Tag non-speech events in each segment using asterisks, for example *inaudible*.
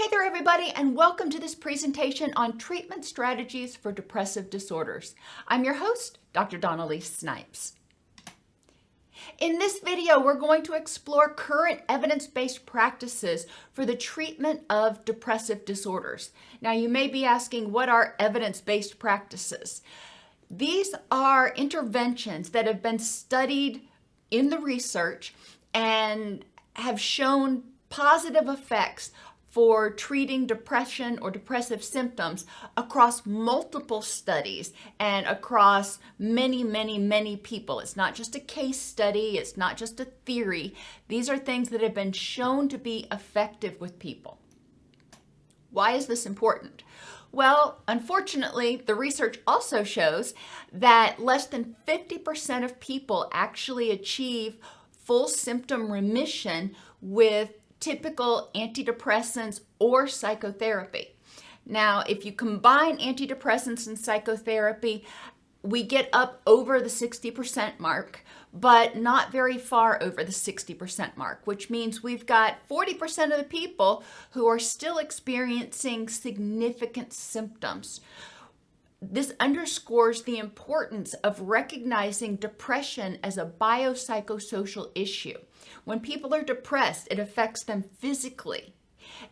Hey there, everybody, and welcome to this presentation on treatment strategies for depressive disorders. I'm your host, Dr. Dawn-Elise Snipes. In this video, we're going to explore current evidence-based practices for the treatment of depressive disorders. Now, you may be asking, what are evidence-based practices? These are interventions that have been studied in the research and have shown positive effects for treating depression or depressive symptoms across multiple studies and across many, many, many people. It's not just a case study, it's not just a theory. These are things that have been shown to be effective with people. Why is this important? Well, unfortunately, the research also shows that less than 50% of people actually achieve full symptom remission with typical antidepressants or psychotherapy. Now, if you combine antidepressants and psychotherapy, we get up over the 60% mark, but not very far over the 60% mark, which means we've got 40% of the people who are still experiencing significant symptoms. This underscores the importance of recognizing depression as a biopsychosocial issue. When people are depressed, it affects them physically,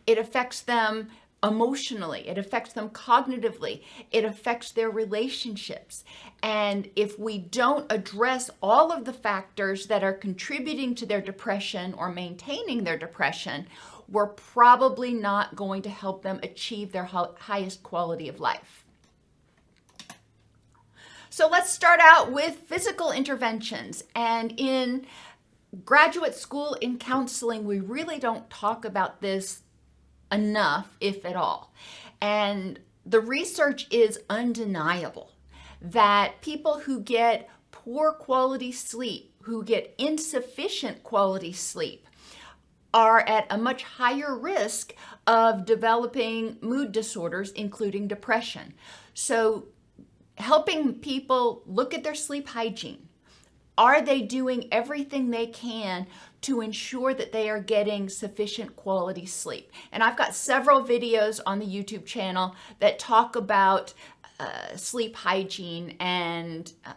it affects them emotionally, it affects them cognitively, it affects their relationships. And if we don't address all of the factors that are contributing to their depression or maintaining their depression, we're probably not going to help them achieve their highest quality of life. So let's start out with physical interventions. And in graduate school in counseling, we really don't talk about this enough, if at all. And the research is undeniable that people who get poor quality sleep, who get insufficient quality sleep, are at a much higher risk of developing mood disorders, including depression. So, helping people look at their sleep hygiene. Are they doing everything they can to ensure that they are getting sufficient quality sleep? And I've got several videos on the YouTube channel that talk about uh, sleep hygiene and uh,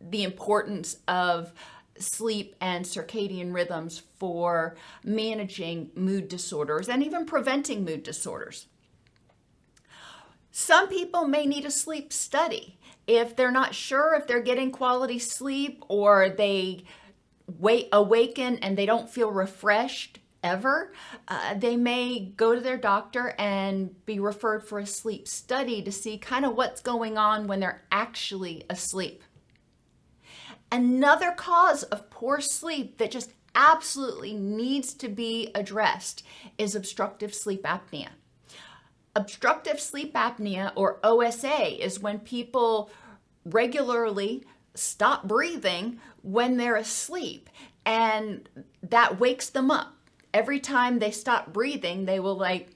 the importance of sleep and circadian rhythms for managing mood disorders and even preventing mood disorders. Some people may need a sleep study. If they're not sure if they're getting quality sleep or they wait, awaken and they don't feel refreshed ever, uh, they may go to their doctor and be referred for a sleep study to see kind of what's going on when they're actually asleep. Another cause of poor sleep that just absolutely needs to be addressed is obstructive sleep apnea. Obstructive sleep apnea, or OSA, is when people regularly stop breathing when they're asleep, and that wakes them up. Every time they stop breathing, they will like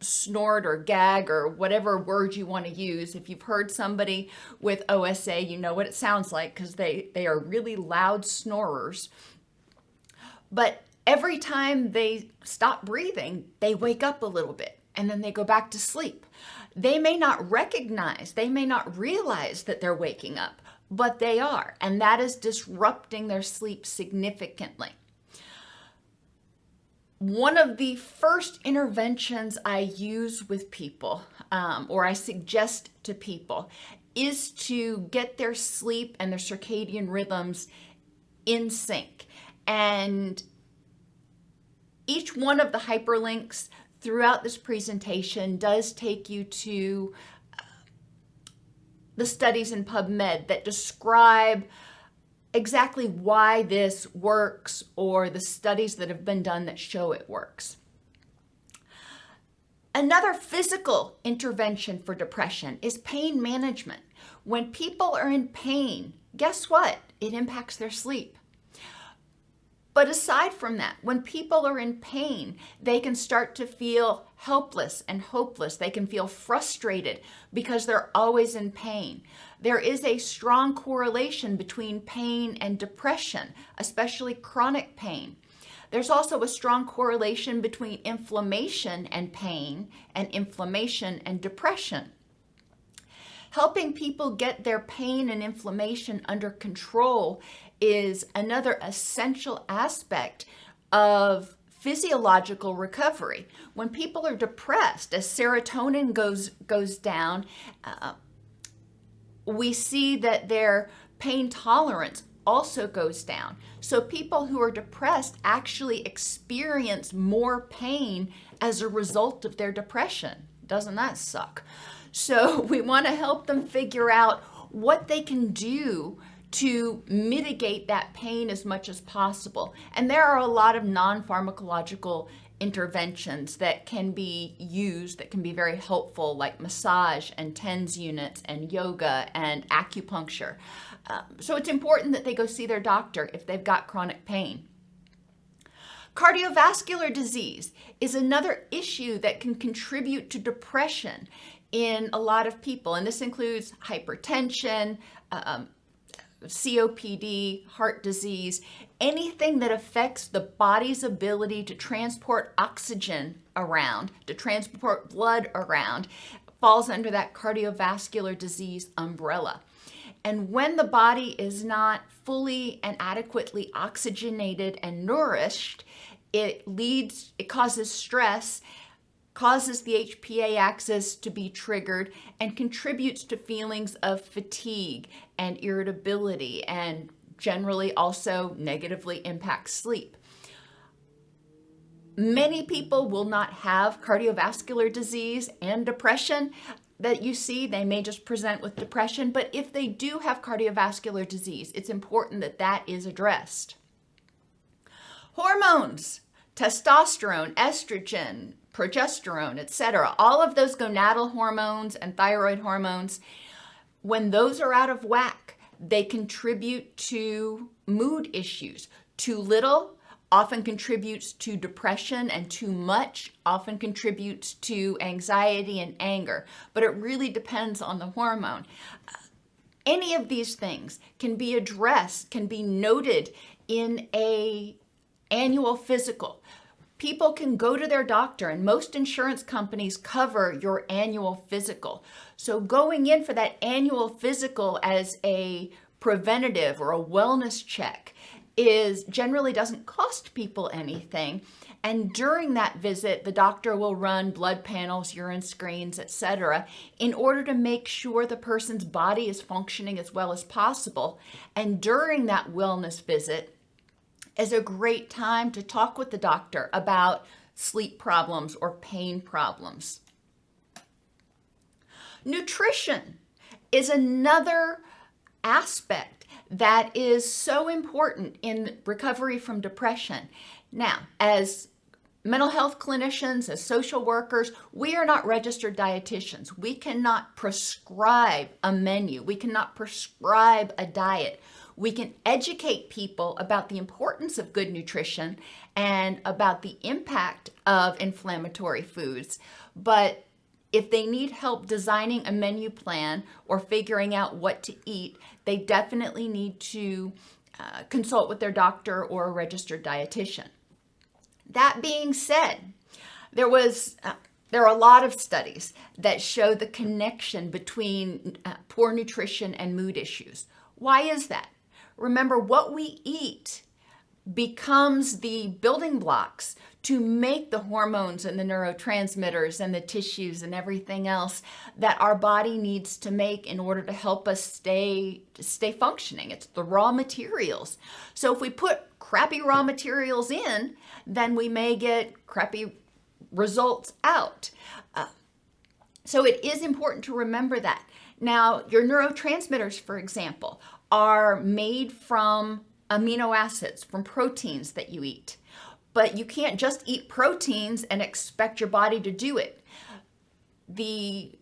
snort or gag or whatever word you want to use. If you've heard somebody with OSA, you know what it sounds like because they, they are really loud snorers. But every time they stop breathing, they wake up a little bit and then they go back to sleep. They may not recognize, they may not realize that they're waking up, but they are, and that is disrupting their sleep significantly. One of the first interventions I use with people, um, or I suggest to people, is to get their sleep and their circadian rhythms in sync. And each one of the hyperlinks throughout this presentation does take you to uh, the studies in PubMed that describe exactly why this works or the studies that have been done that show it works. Another physical intervention for depression is pain management. When people are in pain, guess what? It impacts their sleep. But aside from that, when people are in pain, they can start to feel helpless and hopeless. They can feel frustrated because they're always in pain. There is a strong correlation between pain and depression, especially chronic pain. There's also a strong correlation between inflammation and pain and inflammation and depression. Helping people get their pain and inflammation under control is another essential aspect of physiological recovery. When people are depressed, as serotonin goes goes down, uh, we see that their pain tolerance also goes down. So people who are depressed actually experience more pain as a result of their depression. Doesn't that suck? So *laughs* we want to help them figure out what they can do to mitigate that pain as much as possible. And there are a lot of non pharmacological interventions that can be used that can be very helpful, like massage and TENS units and yoga and acupuncture. Um, so it's important that they go see their doctor if they've got chronic pain. Cardiovascular disease is another issue that can contribute to depression in a lot of people, and this includes hypertension, um, COPD, heart disease, anything that affects the body's ability to transport oxygen around, to transport blood around, falls under that cardiovascular disease umbrella. And when the body is not fully and adequately oxygenated and nourished, it leads, it causes stress causes the HPA axis to be triggered and contributes to feelings of fatigue and irritability and generally also negatively impacts sleep. Many people will not have cardiovascular disease and depression that you see. They may just present with depression, but if they do have cardiovascular disease, it's important that that is addressed. Hormones, testosterone, estrogen, progesterone, etc. All of those gonadal hormones and thyroid hormones, when those are out of whack, they contribute to mood issues. Too little often contributes to depression, and too much often contributes to anxiety and anger. But it really depends on the hormone. Any of these things can be addressed, can be noted in a annual physical people can go to their doctor, and most insurance companies cover your annual physical. So, going in for that annual physical as a preventative or a wellness check is generally doesn't cost people anything. And during that visit, the doctor will run blood panels, urine screens, etc., in order to make sure the person's body is functioning as well as possible. And during that wellness visit, is a great time to talk with the doctor about sleep problems or pain problems. Nutrition is another aspect that is so important in recovery from depression. Now, as mental health clinicians, as social workers, we are not registered dietitians. We cannot prescribe a menu, we cannot prescribe a diet we can educate people about the importance of good nutrition and about the impact of inflammatory foods. But if they need help designing a menu plan or figuring out what to eat, they definitely need to uh, consult with their doctor or a registered dietitian. That being said, there was uh, there are a lot of studies that show the connection between uh, poor nutrition and mood issues. Why is that? Remember, what we eat becomes the building blocks to make the hormones and the neurotransmitters and the tissues and everything else that our body needs to make in order to help us stay stay functioning. It's the raw materials. So if we put crappy raw materials in then we may get crappy results out. Uh, so it is important to remember that. Now your neurotransmitters for example are made from amino acids, from proteins that you eat. But you can't just eat proteins and expect your body to do it. The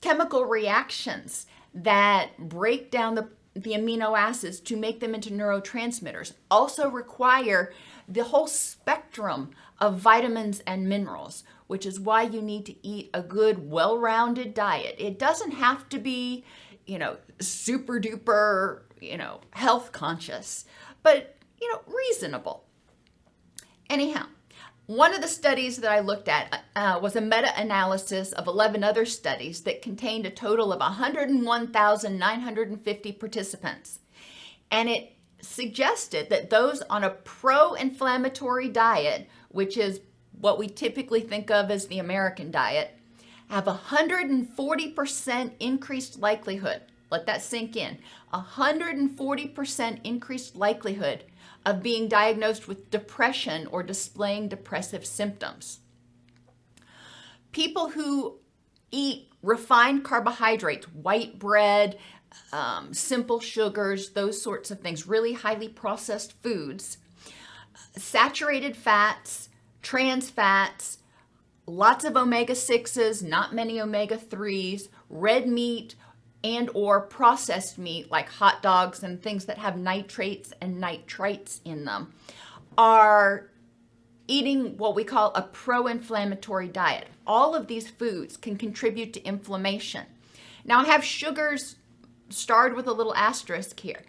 chemical reactions that break down the, the amino acids to make them into neurotransmitters also require the whole spectrum of vitamins and minerals, which is why you need to eat a good, well rounded diet. It doesn't have to be, you know, super duper you know, health conscious, but, you know, reasonable. Anyhow, one of the studies that I looked at uh, was a meta analysis of 11 other studies that contained a total of 101,950 participants. And it suggested that those on a pro inflammatory diet, which is what we typically think of as the American diet, have a 140% increased likelihood. Let that sink in. 140% increased likelihood of being diagnosed with depression or displaying depressive symptoms. People who eat refined carbohydrates, white bread, um, simple sugars, those sorts of things, really highly processed foods, saturated fats, trans fats, lots of omega 6s, not many omega 3s, red meat and or processed meat like hot dogs and things that have nitrates and nitrites in them are eating what we call a pro-inflammatory diet. All of these foods can contribute to inflammation. Now I have sugars starred with a little asterisk here.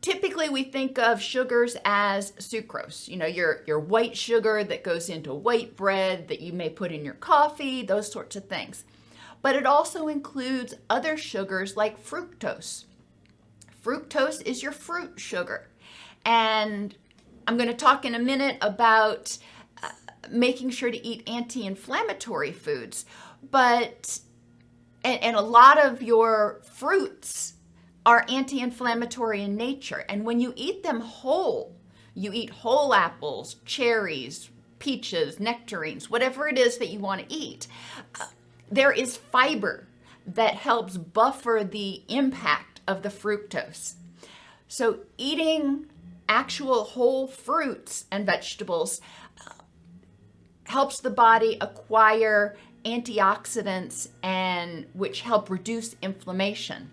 Typically, we think of sugars as sucrose, you know, your, your white sugar that goes into white bread that you may put in your coffee, those sorts of things. But it also includes other sugars like fructose. Fructose is your fruit sugar. And I'm going to talk in a minute about uh, making sure to eat anti inflammatory foods. But, and, and a lot of your fruits are anti inflammatory in nature. And when you eat them whole, you eat whole apples, cherries, peaches, nectarines, whatever it is that you want to eat, uh, there is fiber that helps buffer the impact of the fructose. So, eating actual whole fruits and vegetables uh, helps the body acquire antioxidants and which help reduce inflammation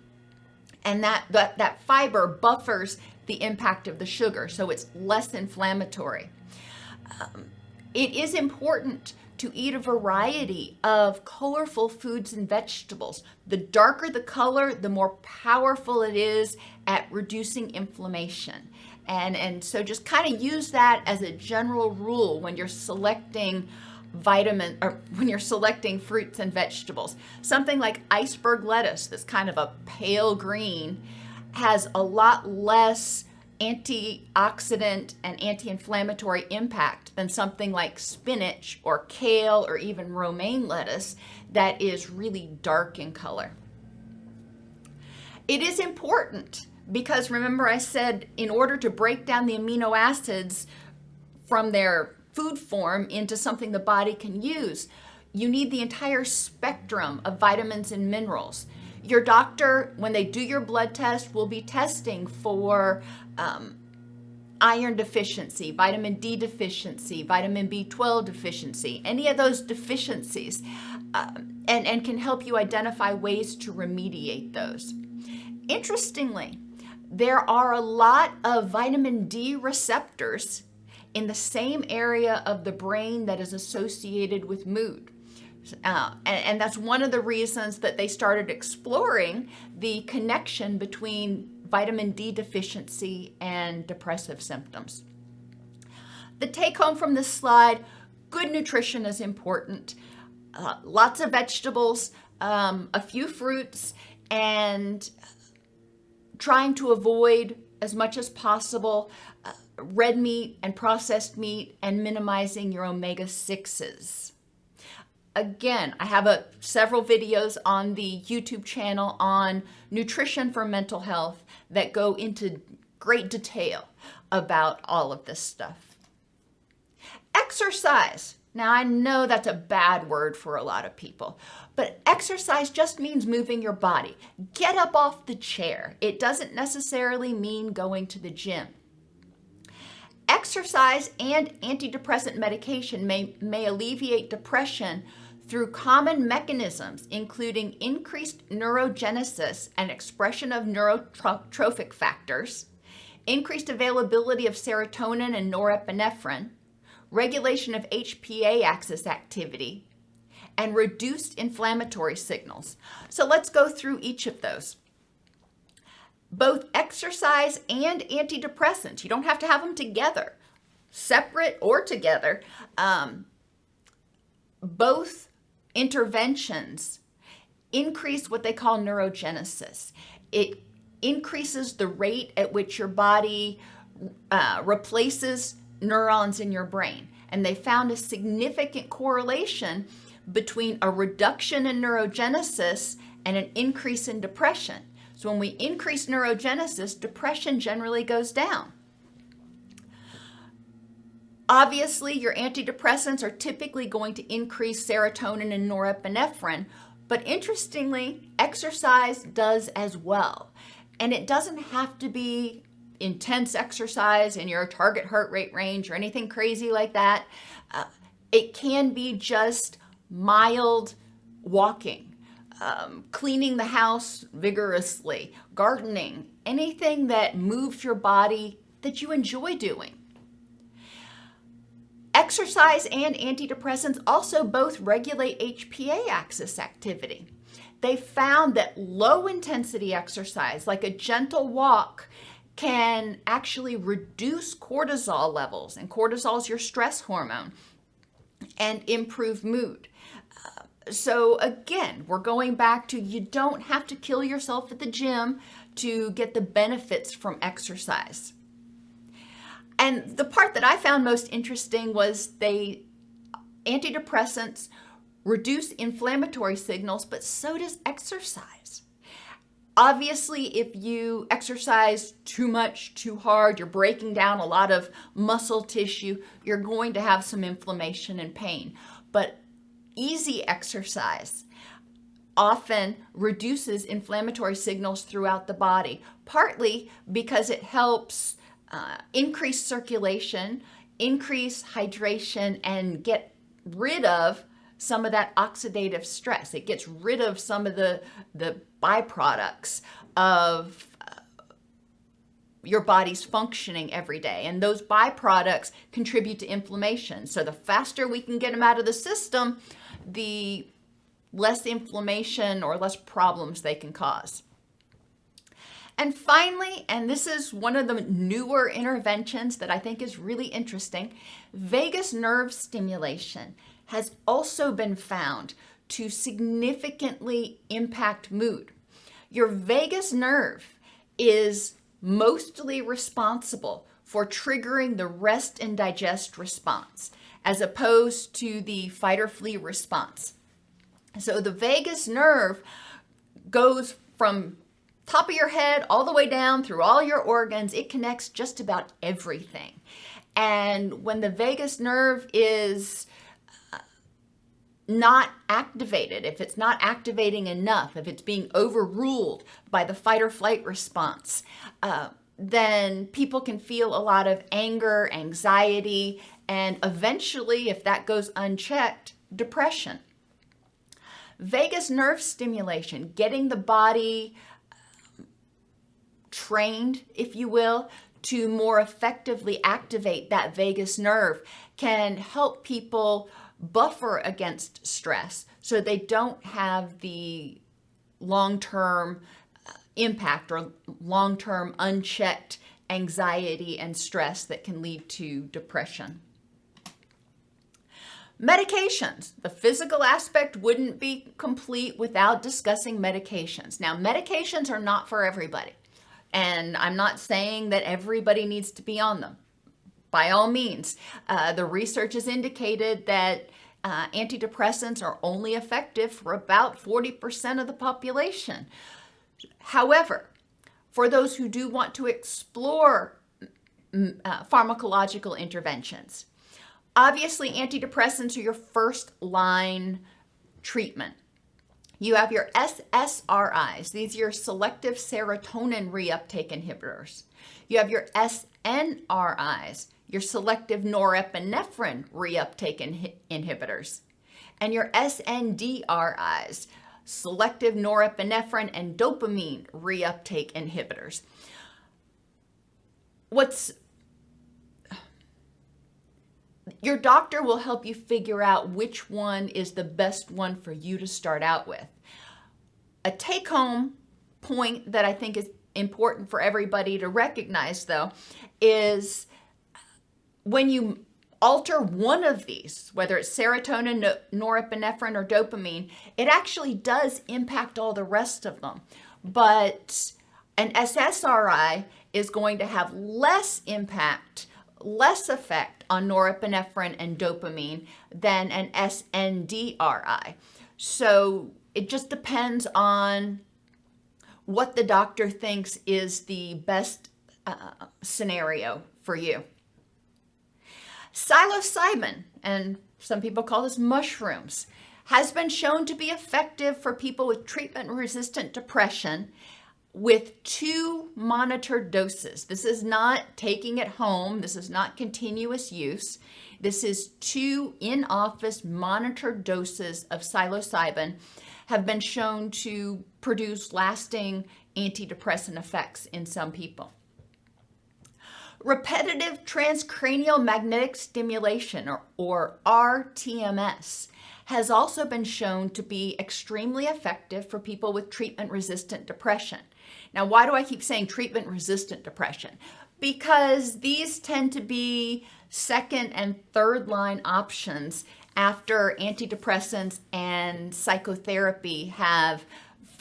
and that, that, that fiber buffers the impact of the sugar, so it's less inflammatory. Um, it is important to eat a variety of colorful foods and vegetables. The darker the color, the more powerful it is at reducing inflammation. And, and so just kind of use that as a general rule when you're selecting vitamin or when you're selecting fruits and vegetables. Something like iceberg lettuce that's kind of a pale green has a lot less antioxidant and anti-inflammatory impact than something like spinach or kale or even romaine lettuce that is really dark in color. It is important because remember I said in order to break down the amino acids from their food form into something the body can use. You need the entire spectrum of vitamins and minerals. Your doctor, when they do your blood test, will be testing for um, iron deficiency, vitamin D deficiency, vitamin B12 deficiency, any of those deficiencies, uh, and, and can help you identify ways to remediate those. Interestingly, there are a lot of vitamin D receptors in the same area of the brain that is associated with mood. Uh, and, and that's one of the reasons that they started exploring the connection between vitamin D deficiency and depressive symptoms. The take home from this slide good nutrition is important. Uh, lots of vegetables, um, a few fruits, and trying to avoid as much as possible uh, red meat and processed meat and minimizing your omega 6s. Again, I have a, several videos on the YouTube channel on nutrition for mental health that go into great detail about all of this stuff. Exercise. Now, I know that's a bad word for a lot of people, but exercise just means moving your body. Get up off the chair. It doesn't necessarily mean going to the gym. Exercise and antidepressant medication may, may alleviate depression through common mechanisms, including increased neurogenesis and expression of neurotrophic factors, increased availability of serotonin and norepinephrine, regulation of HPA axis activity, and reduced inflammatory signals. So let's go through each of those both exercise and antidepressants. You don't have to have them together. separate or together, um, both interventions increase what they call neurogenesis. It increases the rate at which your body uh, replaces neurons in your brain. And they found a significant correlation between a reduction in neurogenesis and an increase in depression. So when we increase neurogenesis, depression generally goes down. Obviously, your antidepressants are typically going to increase serotonin and norepinephrine, but interestingly, exercise does as well. And it doesn't have to be intense exercise in your target heart rate range or anything crazy like that. Uh, it can be just mild walking, um, cleaning the house vigorously, gardening, anything that moves your body that you enjoy doing. Exercise and antidepressants also both regulate HPA axis activity. They found that low intensity exercise, like a gentle walk, can actually reduce cortisol levels, and cortisol is your stress hormone, and improve mood. Uh, so, again, we're going back to you don't have to kill yourself at the gym to get the benefits from exercise. And the part that I found most interesting was they antidepressants reduce inflammatory signals, but so does exercise. Obviously, if you exercise too much, too hard, you're breaking down a lot of muscle tissue, you're going to have some inflammation and pain. But easy exercise often reduces inflammatory signals throughout the body, partly because it helps uh, increase circulation, increase hydration, and get rid of some of that oxidative stress. It gets rid of some of the, the byproducts of uh, your body's functioning every day. And those byproducts contribute to inflammation. So the faster we can get them out of the system, the less inflammation or less problems they can cause. And finally, and this is one of the newer interventions that I think is really interesting, vagus nerve stimulation has also been found to significantly impact mood. Your vagus nerve is mostly responsible for triggering the rest and digest response as opposed to the fight or flee response. So the vagus nerve goes from top of your head all the way down through all your organs. It connects just about everything. And when the vagus nerve is uh, not activated, if it's not activating enough, if it's being overruled by the fight or flight response, uh, then people can feel a lot of anger, anxiety, and eventually, if that goes unchecked, depression. Vagus nerve stimulation, getting the body trained, if you will, to more effectively activate that vagus nerve can help people buffer against stress so they don't have the long term uh, impact or long term unchecked anxiety and stress that can lead to depression. Medications. The physical aspect wouldn't be complete without discussing medications. Now, medications are not for everybody. And I'm not saying that everybody needs to be on them. By all means, uh, the research has indicated that uh, antidepressants are only effective for about 40% of the population. However, for those who do want to explore uh, pharmacological interventions, obviously antidepressants are your first line treatment. You have your SSRIs, these are your selective serotonin reuptake inhibitors. You have your SNRIs, your selective norepinephrine reuptake in- inhibitors. And your SNDRIs, selective norepinephrine and dopamine reuptake inhibitors. What's your doctor will help you figure out which one is the best one for you to start out with. A take home point that I think is important for everybody to recognize, though, is when you alter one of these, whether it's serotonin, norepinephrine, or dopamine, it actually does impact all the rest of them. But an SSRI is going to have less impact, less effect on norepinephrine and dopamine than an SNDRI. So it just depends on what the doctor thinks is the best uh, scenario for you. Psilocybin, and some people call this mushrooms, has been shown to be effective for people with treatment resistant depression with two monitored doses. This is not taking it home, this is not continuous use. This is two in office monitored doses of psilocybin have been shown to produce lasting antidepressant effects in some people. Repetitive transcranial magnetic stimulation, or, or RTMS, has also been shown to be extremely effective for people with treatment resistant depression. Now, why do I keep saying treatment resistant depression? Because these tend to be second and third line options after antidepressants and psychotherapy have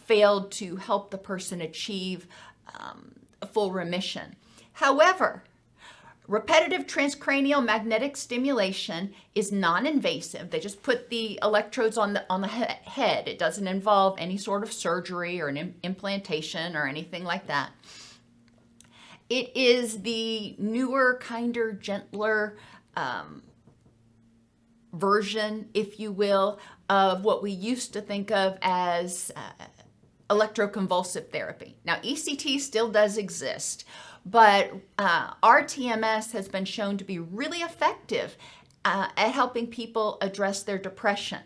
failed to help the person achieve um, full remission. However, repetitive transcranial magnetic stimulation is non-invasive. They just put the electrodes on the on the he- head. It doesn't involve any sort of surgery or an Im- implantation or anything like that. It is the newer, kinder, gentler um, version, if you will, of what we used to think of as uh, electroconvulsive therapy. Now, ECT still does exist, but uh, RTMS has been shown to be really effective uh, at helping people address their depression.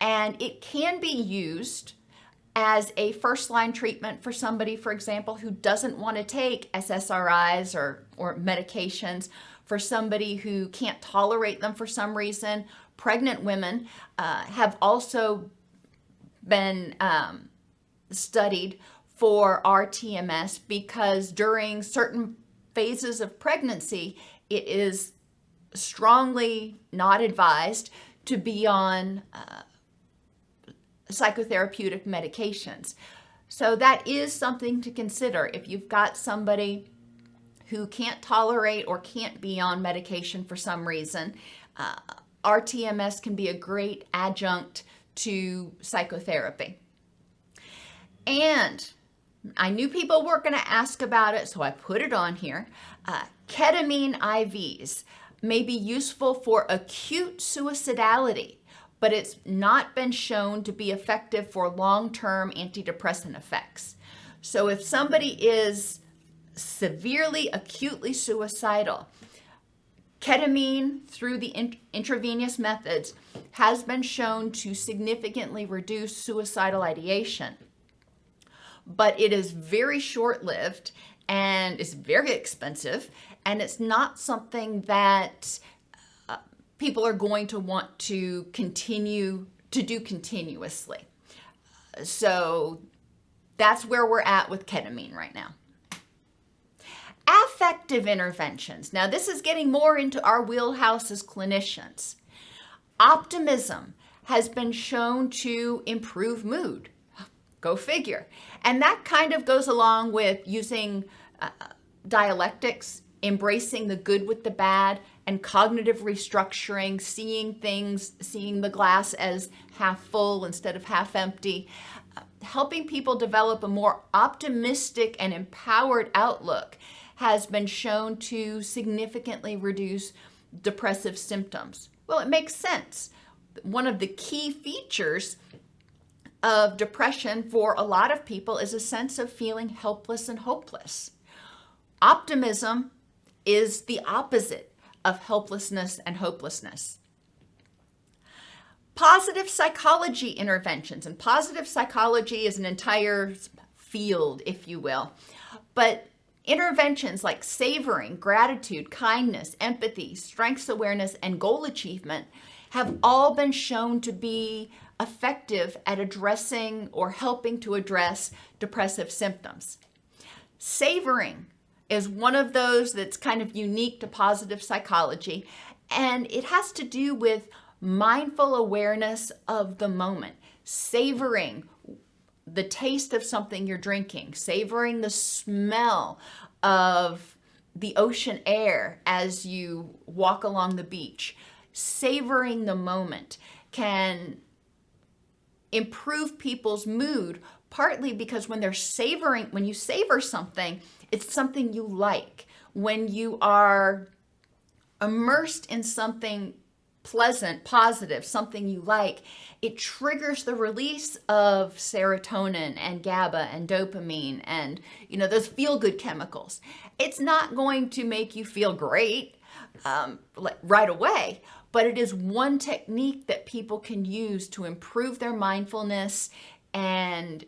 And it can be used as a first line treatment for somebody, for example, who doesn't want to take SSRIs or, or medications, for somebody who can't tolerate them for some reason. Pregnant women uh, have also been um, studied for RTMS because during certain phases of pregnancy, it is strongly not advised to be on uh, psychotherapeutic medications. So that is something to consider if you've got somebody who can't tolerate or can't be on medication for some reason. Uh, RTMS can be a great adjunct to psychotherapy. And I knew people were going to ask about it, so I put it on here. Uh, ketamine IVs may be useful for acute suicidality, but it's not been shown to be effective for long term antidepressant effects. So if somebody is severely acutely suicidal, ketamine through the int- intravenous methods has been shown to significantly reduce suicidal ideation but it is very short lived and it's very expensive and it's not something that uh, people are going to want to continue to do continuously. So that's where we're at with ketamine right now. Affective interventions. Now, this is getting more into our wheelhouse as clinicians. Optimism has been shown to improve mood. Go figure. And that kind of goes along with using uh, dialectics, embracing the good with the bad, and cognitive restructuring, seeing things, seeing the glass as half full instead of half empty, uh, helping people develop a more optimistic and empowered outlook has been shown to significantly reduce depressive symptoms. Well, it makes sense. One of the key features of depression for a lot of people is a sense of feeling helpless and hopeless. Optimism is the opposite of helplessness and hopelessness. Positive psychology interventions, and positive psychology is an entire field, if you will, but interventions like savoring, gratitude, kindness, empathy, strengths awareness, and goal achievement have all been shown to be effective at addressing or helping to address depressive symptoms. Savoring is one of those that's kind of unique to positive psychology, and it has to do with mindful awareness of the moment, savoring the taste of something you're drinking, savoring the smell of the ocean air as you walk along the beach, savoring the moment can improve people's mood partly because when they're savoring when you savor something it's something you like when you are immersed in something pleasant positive something you like it triggers the release of serotonin and GABA and dopamine and you know those feel good chemicals. It's not going to make you feel great um, right away, but it is one technique that people can use to improve their mindfulness and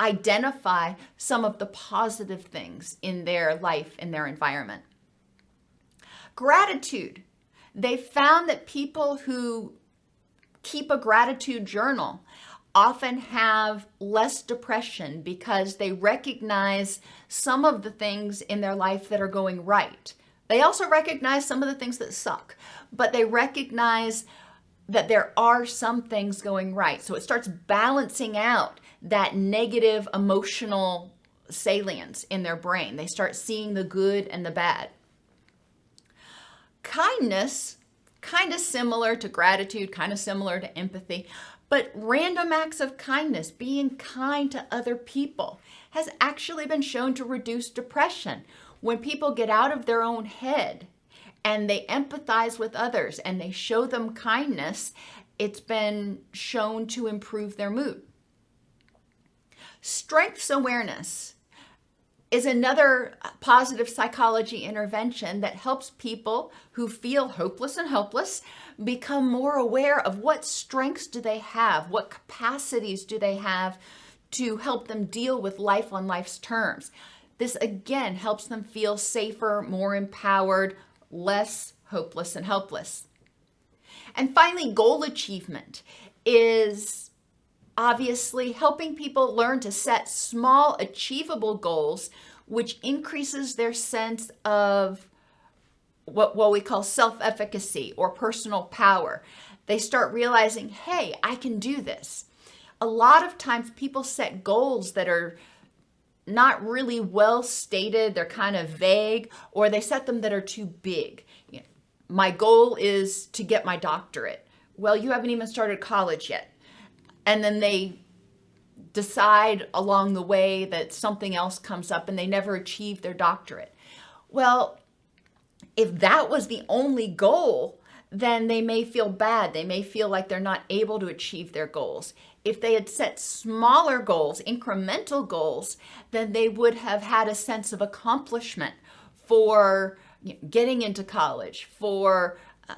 identify some of the positive things in their life, and their environment. Gratitude. They found that people who keep a gratitude journal often have less depression because they recognize some of the things in their life that are going right. They also recognize some of the things that suck, but they recognize that there are some things going right. So it starts balancing out that negative emotional salience in their brain. They start seeing the good and the bad. Kindness kind of similar to gratitude, kind of similar to empathy. But random acts of kindness, being kind to other people, has actually been shown to reduce depression. When people get out of their own head and they empathize with others and they show them kindness, it's been shown to improve their mood. Strengths awareness is another positive psychology intervention that helps people who feel hopeless and helpless become more aware of what strengths do they have, what capacities do they have to help them deal with life on life's terms. This again helps them feel safer, more empowered, less hopeless and helpless. And finally, goal achievement is obviously helping people learn to set small, achievable goals, which increases their sense of what, what we call self efficacy or personal power. They start realizing, hey, I can do this. A lot of times people set goals that are not really well stated, they're kind of vague, or they set them that are too big. my goal is to get my doctorate. Well, you haven't even started college yet and then they decide along the way that something else comes up and they never achieve their doctorate. Well, if that was the only goal, then they may feel bad. They may feel like they're not able to achieve their goals. If they had set smaller goals, incremental goals, then they would have had a sense of accomplishment for getting into college, for uh,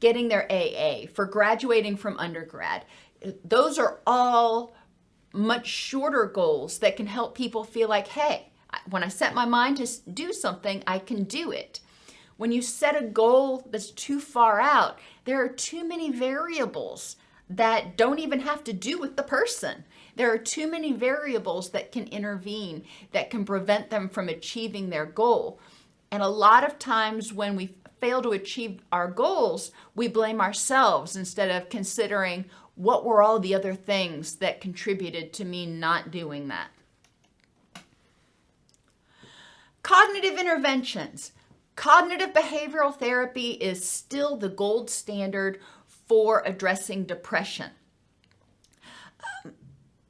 getting their AA, for graduating from undergrad those are all much shorter goals that can help people feel like, hey, when I set my mind to do something, I can do it. When you set a goal that's too far out, there are too many variables that don't even have to do with the person. There are too many variables that can intervene that can prevent them from achieving their goal. And a lot of times when we fail to achieve our goals, we blame ourselves instead of considering what were all the other things that contributed to me not doing that? Cognitive interventions. Cognitive behavioral therapy is still the gold standard for addressing depression. Um,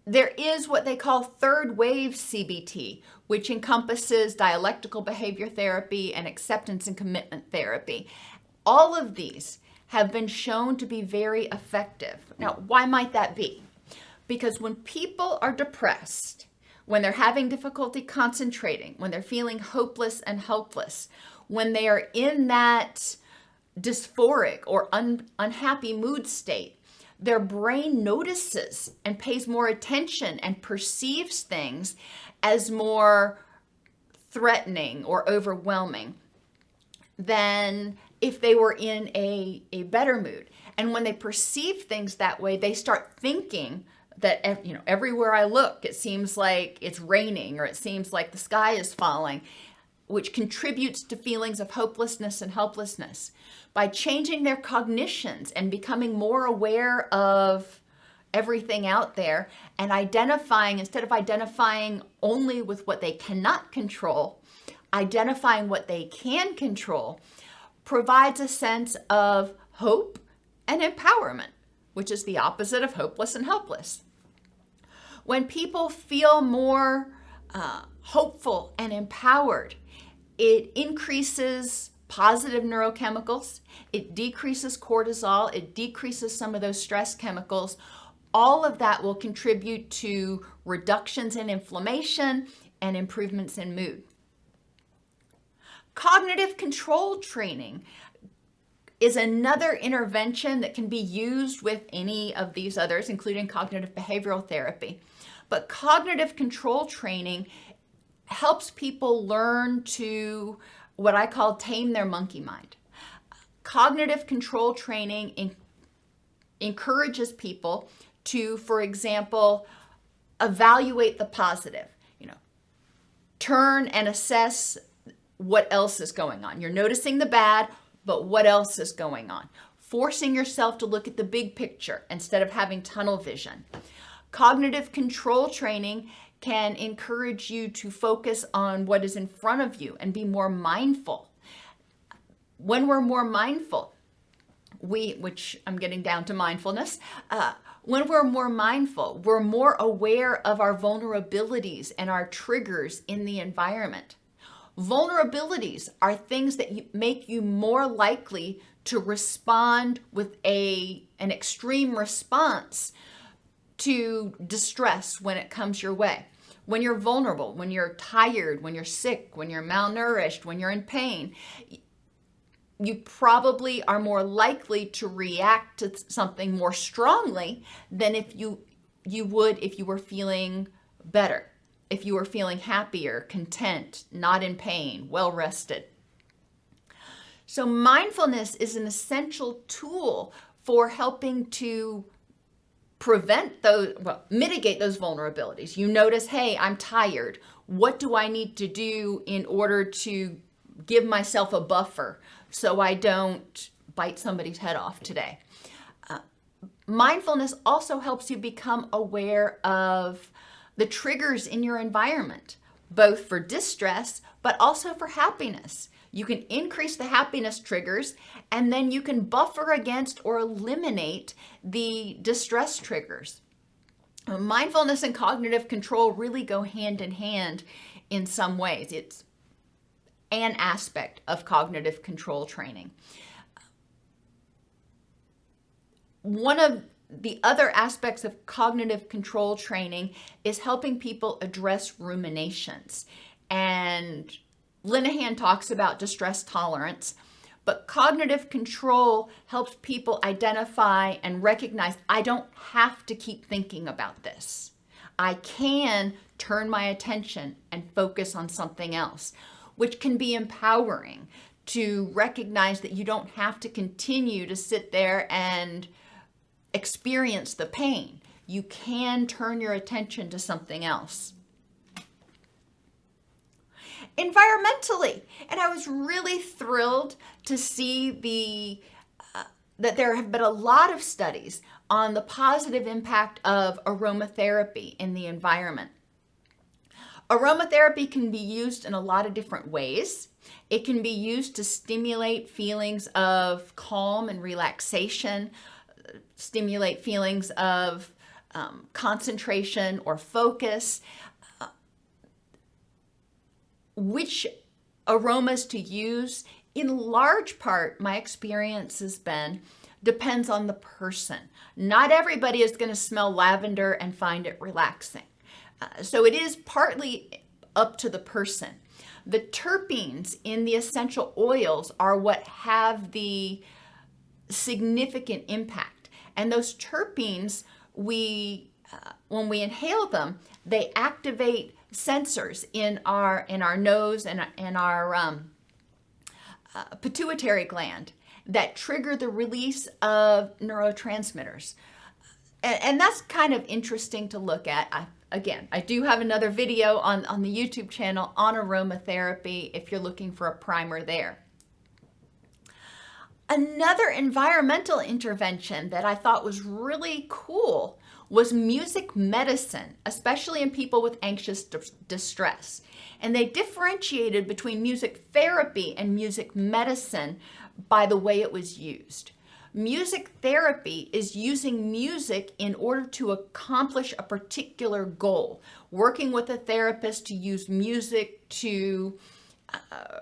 there is what they call third wave CBT, which encompasses dialectical behavior therapy and acceptance and commitment therapy. All of these have been shown to be very effective. Now, why might that be? Because when people are depressed, when they're having difficulty concentrating, when they're feeling hopeless and helpless, when they are in that dysphoric or un- unhappy mood state, their brain notices and pays more attention and perceives things as more threatening or overwhelming than if they were in a, a better mood. And when they perceive things that way, they start thinking that you know everywhere I look it seems like it's raining or it seems like the sky is falling which contributes to feelings of hopelessness and helplessness. By changing their cognitions and becoming more aware of everything out there and identifying instead of identifying only with what they cannot control identifying what they can control provides a sense of hope and empowerment which is the opposite of hopeless and helpless when people feel more uh, hopeful and empowered, it increases positive neurochemicals, it decreases cortisol, it decreases some of those stress chemicals. All of that will contribute to reductions in inflammation and improvements in mood. Cognitive control training is another intervention that can be used with any of these others, including cognitive behavioral therapy. But cognitive control training helps people learn to what I call tame their monkey mind. Cognitive control training in, encourages people to, for example, evaluate the positive, you know, turn and assess what else is going on. You're noticing the bad, but what else is going on? Forcing yourself to look at the big picture instead of having tunnel vision. Cognitive control training can encourage you to focus on what is in front of you and be more mindful. When we're more mindful, we, which I'm getting down to mindfulness, uh, when we're more mindful, we're more aware of our vulnerabilities and our triggers in the environment. Vulnerabilities are things that you, make you more likely to respond with a an extreme response to distress when it comes your way. When you're vulnerable, when you're tired, when you're sick, when you're malnourished, when you're in pain, you probably are more likely to react to something more strongly than if you you would if you were feeling better, if you were feeling happier, content, not in pain, well rested. So mindfulness is an essential tool for helping to prevent those, well, mitigate those vulnerabilities. You notice, hey, I'm tired. What do I need to do in order to give myself a buffer so I don't bite somebody's head off today? Uh, mindfulness also helps you become aware of the triggers in your environment, both for distress, but also for happiness. You can increase the happiness triggers and then you can buffer against or eliminate the distress triggers. Mindfulness and cognitive control really go hand in hand in some ways. It's an aspect of cognitive control training. One of the other aspects of cognitive control training is helping people address ruminations. And Linehan talks about distress tolerance, but cognitive control helps people identify and recognize I don't have to keep thinking about this. I can turn my attention and focus on something else, which can be empowering to recognize that you don't have to continue to sit there and experience the pain. You can turn your attention to something else environmentally. And I was really thrilled to see the uh, that there have been a lot of studies on the positive impact of aromatherapy in the environment. Aromatherapy can be used in a lot of different ways. It can be used to stimulate feelings of calm and relaxation, stimulate feelings of um, concentration or focus which aromas to use, in large part, my experience has been depends on the person. Not everybody is going to smell lavender and find it relaxing. Uh, so it is partly up to the person. The terpenes in the essential oils are what have the significant impact. And those terpenes, we uh, when we inhale them, they activate sensors in our in our nose and in our um, uh, pituitary gland that trigger the release of neurotransmitters. and, and that's kind of interesting to look at. I, again, I do have another video on, on the YouTube channel on aromatherapy if you're looking for a primer there. Another environmental intervention that I thought was really cool was music medicine, especially in people with anxious distress. And they differentiated between music therapy and music medicine by the way it was used. Music therapy is using music in order to accomplish a particular goal, working with a therapist to use music to uh,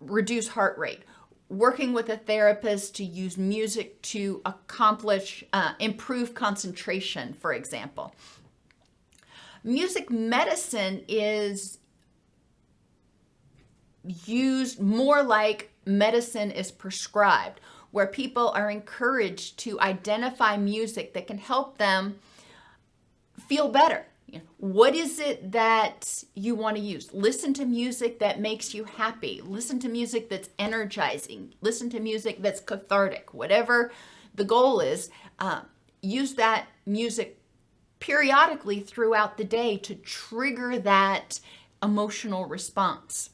reduce heart rate, working with a therapist to use music to accomplish, uh, improve concentration, for example. Music medicine is used more like medicine is prescribed, where people are encouraged to identify music that can help them feel better what is it that you want to use? Listen to music that makes you happy. Listen to music that's energizing. Listen to music that's cathartic. Whatever the goal is, uh, use that music periodically throughout the day to trigger that emotional response.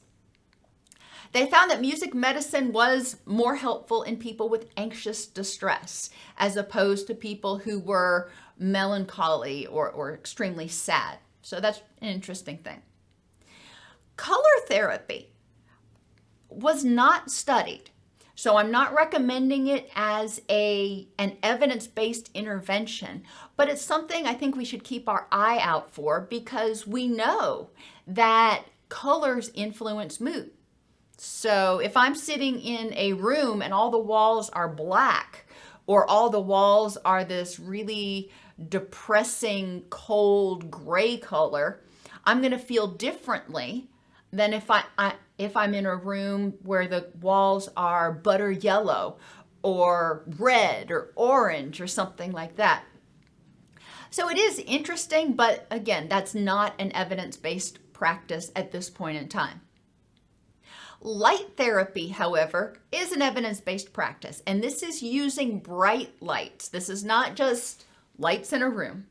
They found that music medicine was more helpful in people with anxious distress as opposed to people who were melancholy or, or extremely sad. So that's an interesting thing. Color therapy was not studied. So I'm not recommending it as a an evidence-based intervention, but it's something I think we should keep our eye out for because we know that colors influence mood. So if I'm sitting in a room and all the walls are black or all the walls are this really depressing, cold gray color, I'm going to feel differently than if I, I if I'm in a room where the walls are butter yellow or red or orange or something like that. So it is interesting, but again, that's not an evidence-based practice at this point in time. Light therapy, however, is an evidence-based practice, and this is using bright lights. This is not just lights in a room,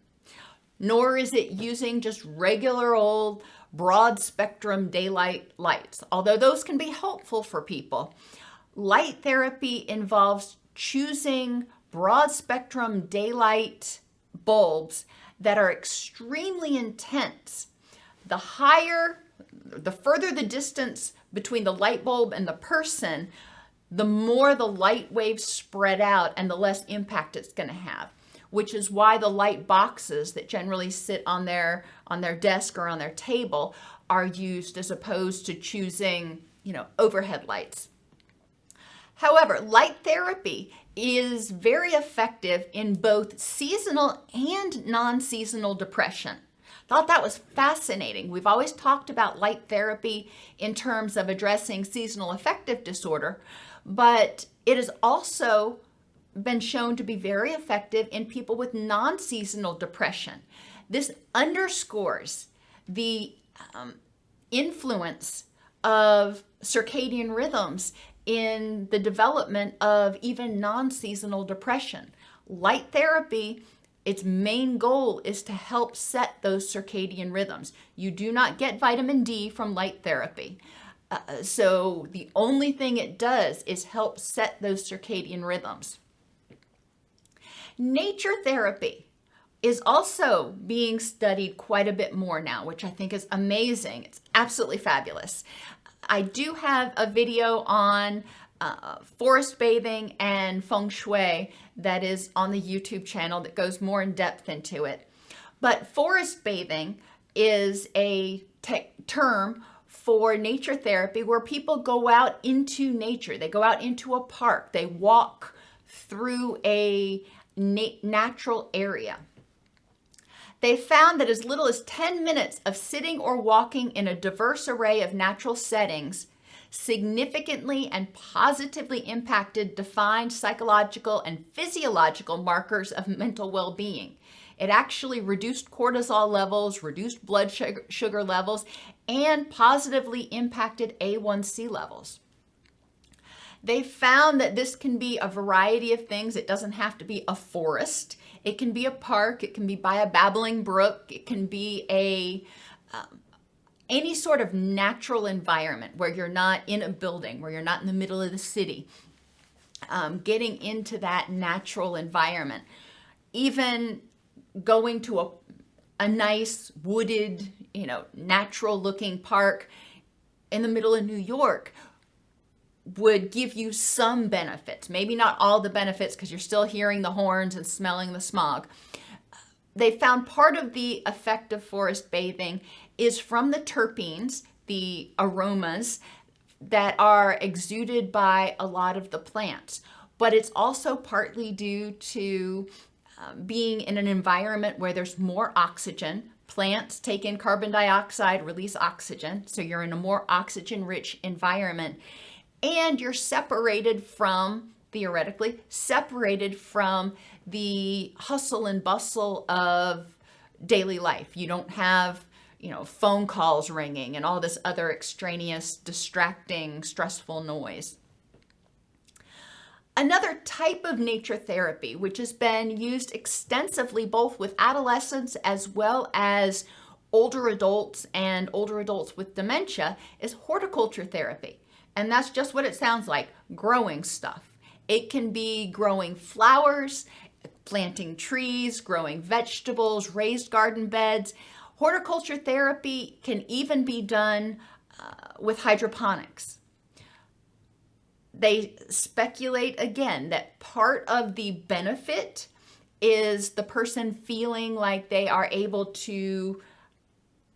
nor is it using just regular old broad spectrum daylight lights, although those can be helpful for people. Light therapy involves choosing broad spectrum daylight bulbs that are extremely intense. The higher, the further the distance between the light bulb and the person, the more the light waves spread out and the less impact it's going to have which is why the light boxes that generally sit on their on their desk or on their table are used as opposed to choosing, you know, overhead lights. However, light therapy is very effective in both seasonal and non-seasonal depression. Thought that was fascinating. We've always talked about light therapy in terms of addressing seasonal affective disorder, but it has also been shown to be very effective in people with non seasonal depression. This underscores the um, influence of circadian rhythms in the development of even non seasonal depression. Light therapy, its main goal is to help set those circadian rhythms. You do not get vitamin D from light therapy. Uh, so the only thing it does is help set those circadian rhythms. Nature therapy is also being studied quite a bit more now, which I think is amazing. It's absolutely fabulous. I do have a video on uh, forest bathing and feng shui that is on the YouTube channel that goes more in depth into it. But forest bathing is a te- term for nature therapy where people go out into nature. They go out into a park, they walk through a na- natural area. They found that as little as 10 minutes of sitting or walking in a diverse array of natural settings significantly and positively impacted defined psychological and physiological markers of mental well being. It actually reduced cortisol levels, reduced blood sugar levels, and positively impacted A1C levels. They found that this can be a variety of things. It doesn't have to be a forest. It can be a park. It can be by a babbling brook. It can be a um, any sort of natural environment where you're not in a building, where you're not in the middle of the city. Um, getting into that natural environment, even going to a a nice wooded, you know, natural looking park in the middle of New York would give you some benefits. Maybe not all the benefits because you're still hearing the horns and smelling the smog. They found part of the effect of forest bathing is from the terpenes, the aromas that are exuded by a lot of the plants. But it's also partly due to um, being in an environment where there's more oxygen. Plants take in carbon dioxide, release oxygen. So you're in a more oxygen rich environment. And you're separated from, theoretically, separated from the hustle and bustle of daily life. You don't have you know, phone calls ringing and all this other extraneous, distracting, stressful noise. Another type of nature therapy, which has been used extensively both with adolescents as well as older adults and older adults with dementia, is horticulture therapy. And that's just what it sounds like growing stuff. It can be growing flowers, planting trees, growing vegetables, raised garden beds. Horticulture therapy can even be done uh, with hydroponics they speculate again that part of the benefit is the person feeling like they are able to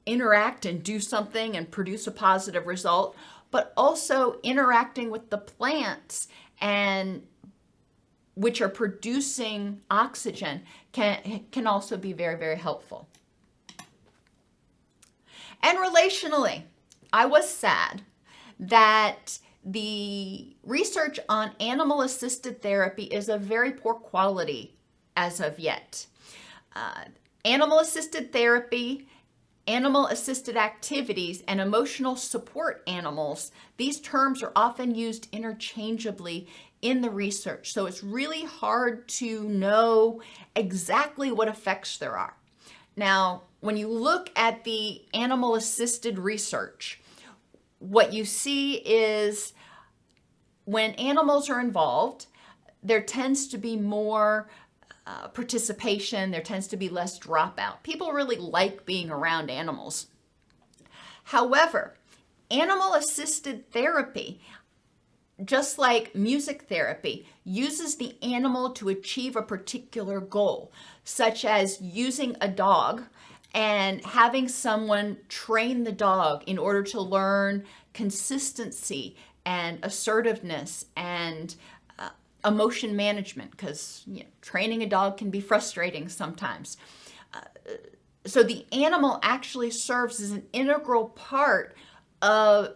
interact and do something and produce a positive result, but also interacting with the plants and which are producing oxygen can can also be very very helpful. And relationally, I was sad that the research on animal assisted therapy is of very poor quality as of yet. Uh, animal assisted therapy, animal assisted activities, and emotional support animals, these terms are often used interchangeably in the research. So it's really hard to know exactly what effects there are. Now, when you look at the animal assisted research, what you see is when animals are involved, there tends to be more uh, participation, there tends to be less dropout. People really like being around animals. However, animal assisted therapy, just like music therapy, uses the animal to achieve a particular goal, such as using a dog and having someone train the dog in order to learn consistency and assertiveness and uh, emotion management because you know, training a dog can be frustrating sometimes. Uh, so the animal actually serves as an integral part of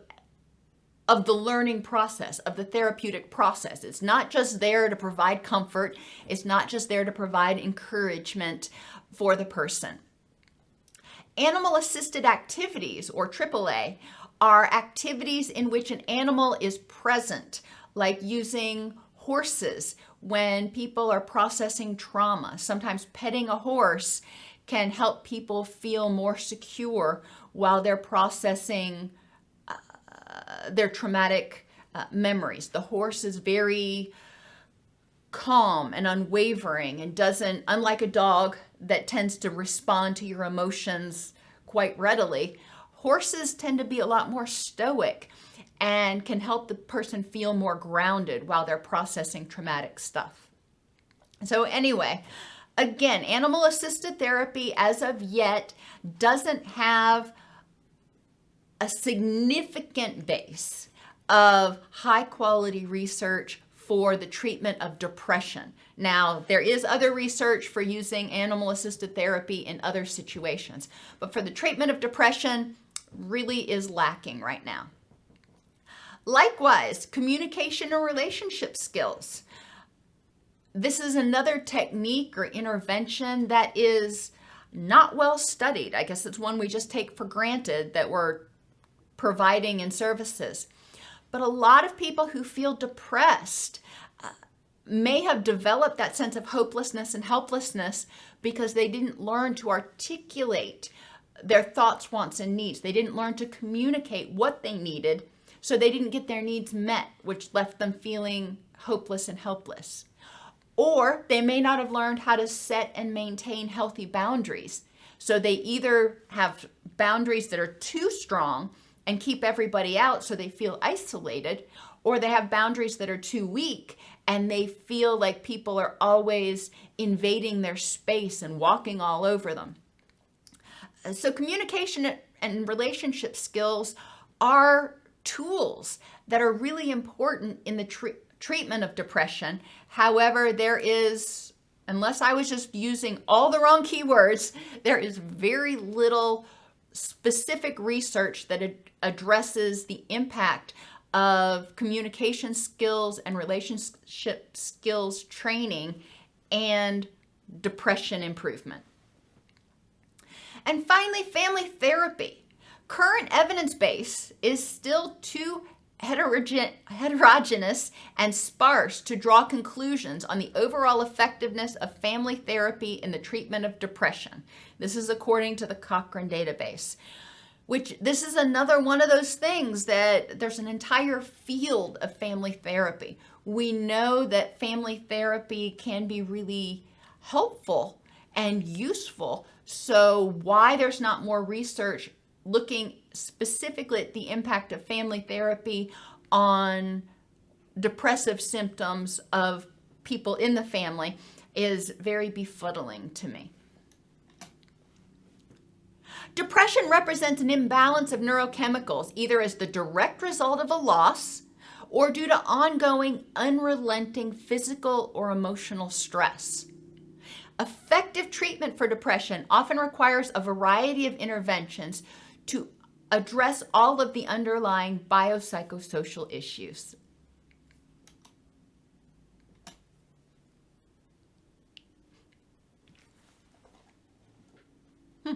of the learning process, of the therapeutic process. It's not just there to provide comfort, it's not just there to provide encouragement for the person. Animal assisted activities, or AAA, are activities in which an animal is present, like using horses when people are processing trauma. Sometimes petting a horse can help people feel more secure while they're processing uh, their traumatic uh, memories. The horse is very calm and unwavering and doesn't, unlike a dog that tends to respond to your emotions quite readily, horses tend to be a lot more stoic and can help the person feel more grounded while they're processing traumatic stuff. So, anyway, again, animal assisted therapy as of yet doesn't have a significant base of high quality research for the treatment of depression. Now, there is other research for using animal assisted therapy in other situations, but for the treatment of depression, really is lacking right now. Likewise, communication and relationship skills. This is another technique or intervention that is not well studied. I guess it's one we just take for granted that we're providing in services. But a lot of people who feel depressed uh, may have developed that sense of hopelessness and helplessness because they didn't learn to articulate their thoughts, wants, and needs. They didn't learn to communicate what they needed, so they didn't get their needs met, which left them feeling hopeless and helpless. Or they may not have learned how to set and maintain healthy boundaries. So they either have boundaries that are too strong and keep everybody out so they feel isolated, or they have boundaries that are too weak and they feel like people are always invading their space and walking all over them. So, communication and relationship skills are tools that are really important in the tre- treatment of depression. However, there is, unless I was just using all the wrong keywords, there is very little specific research that ad- addresses the impact of communication skills and relationship skills training and depression improvement. And finally, family therapy. Current evidence base is still too heterogeneous and sparse to draw conclusions on the overall effectiveness of family therapy in the treatment of depression. This is according to the Cochrane database. Which this is another one of those things that there's an entire field of family therapy. We know that family therapy can be really helpful and useful. So, why there's not more research looking specifically at the impact of family therapy on depressive symptoms of people in the family is very befuddling to me. Depression represents an imbalance of neurochemicals, either as the direct result of a loss or due to ongoing, unrelenting physical or emotional stress. Effective treatment for depression often requires a variety of interventions to address all of the underlying biopsychosocial issues.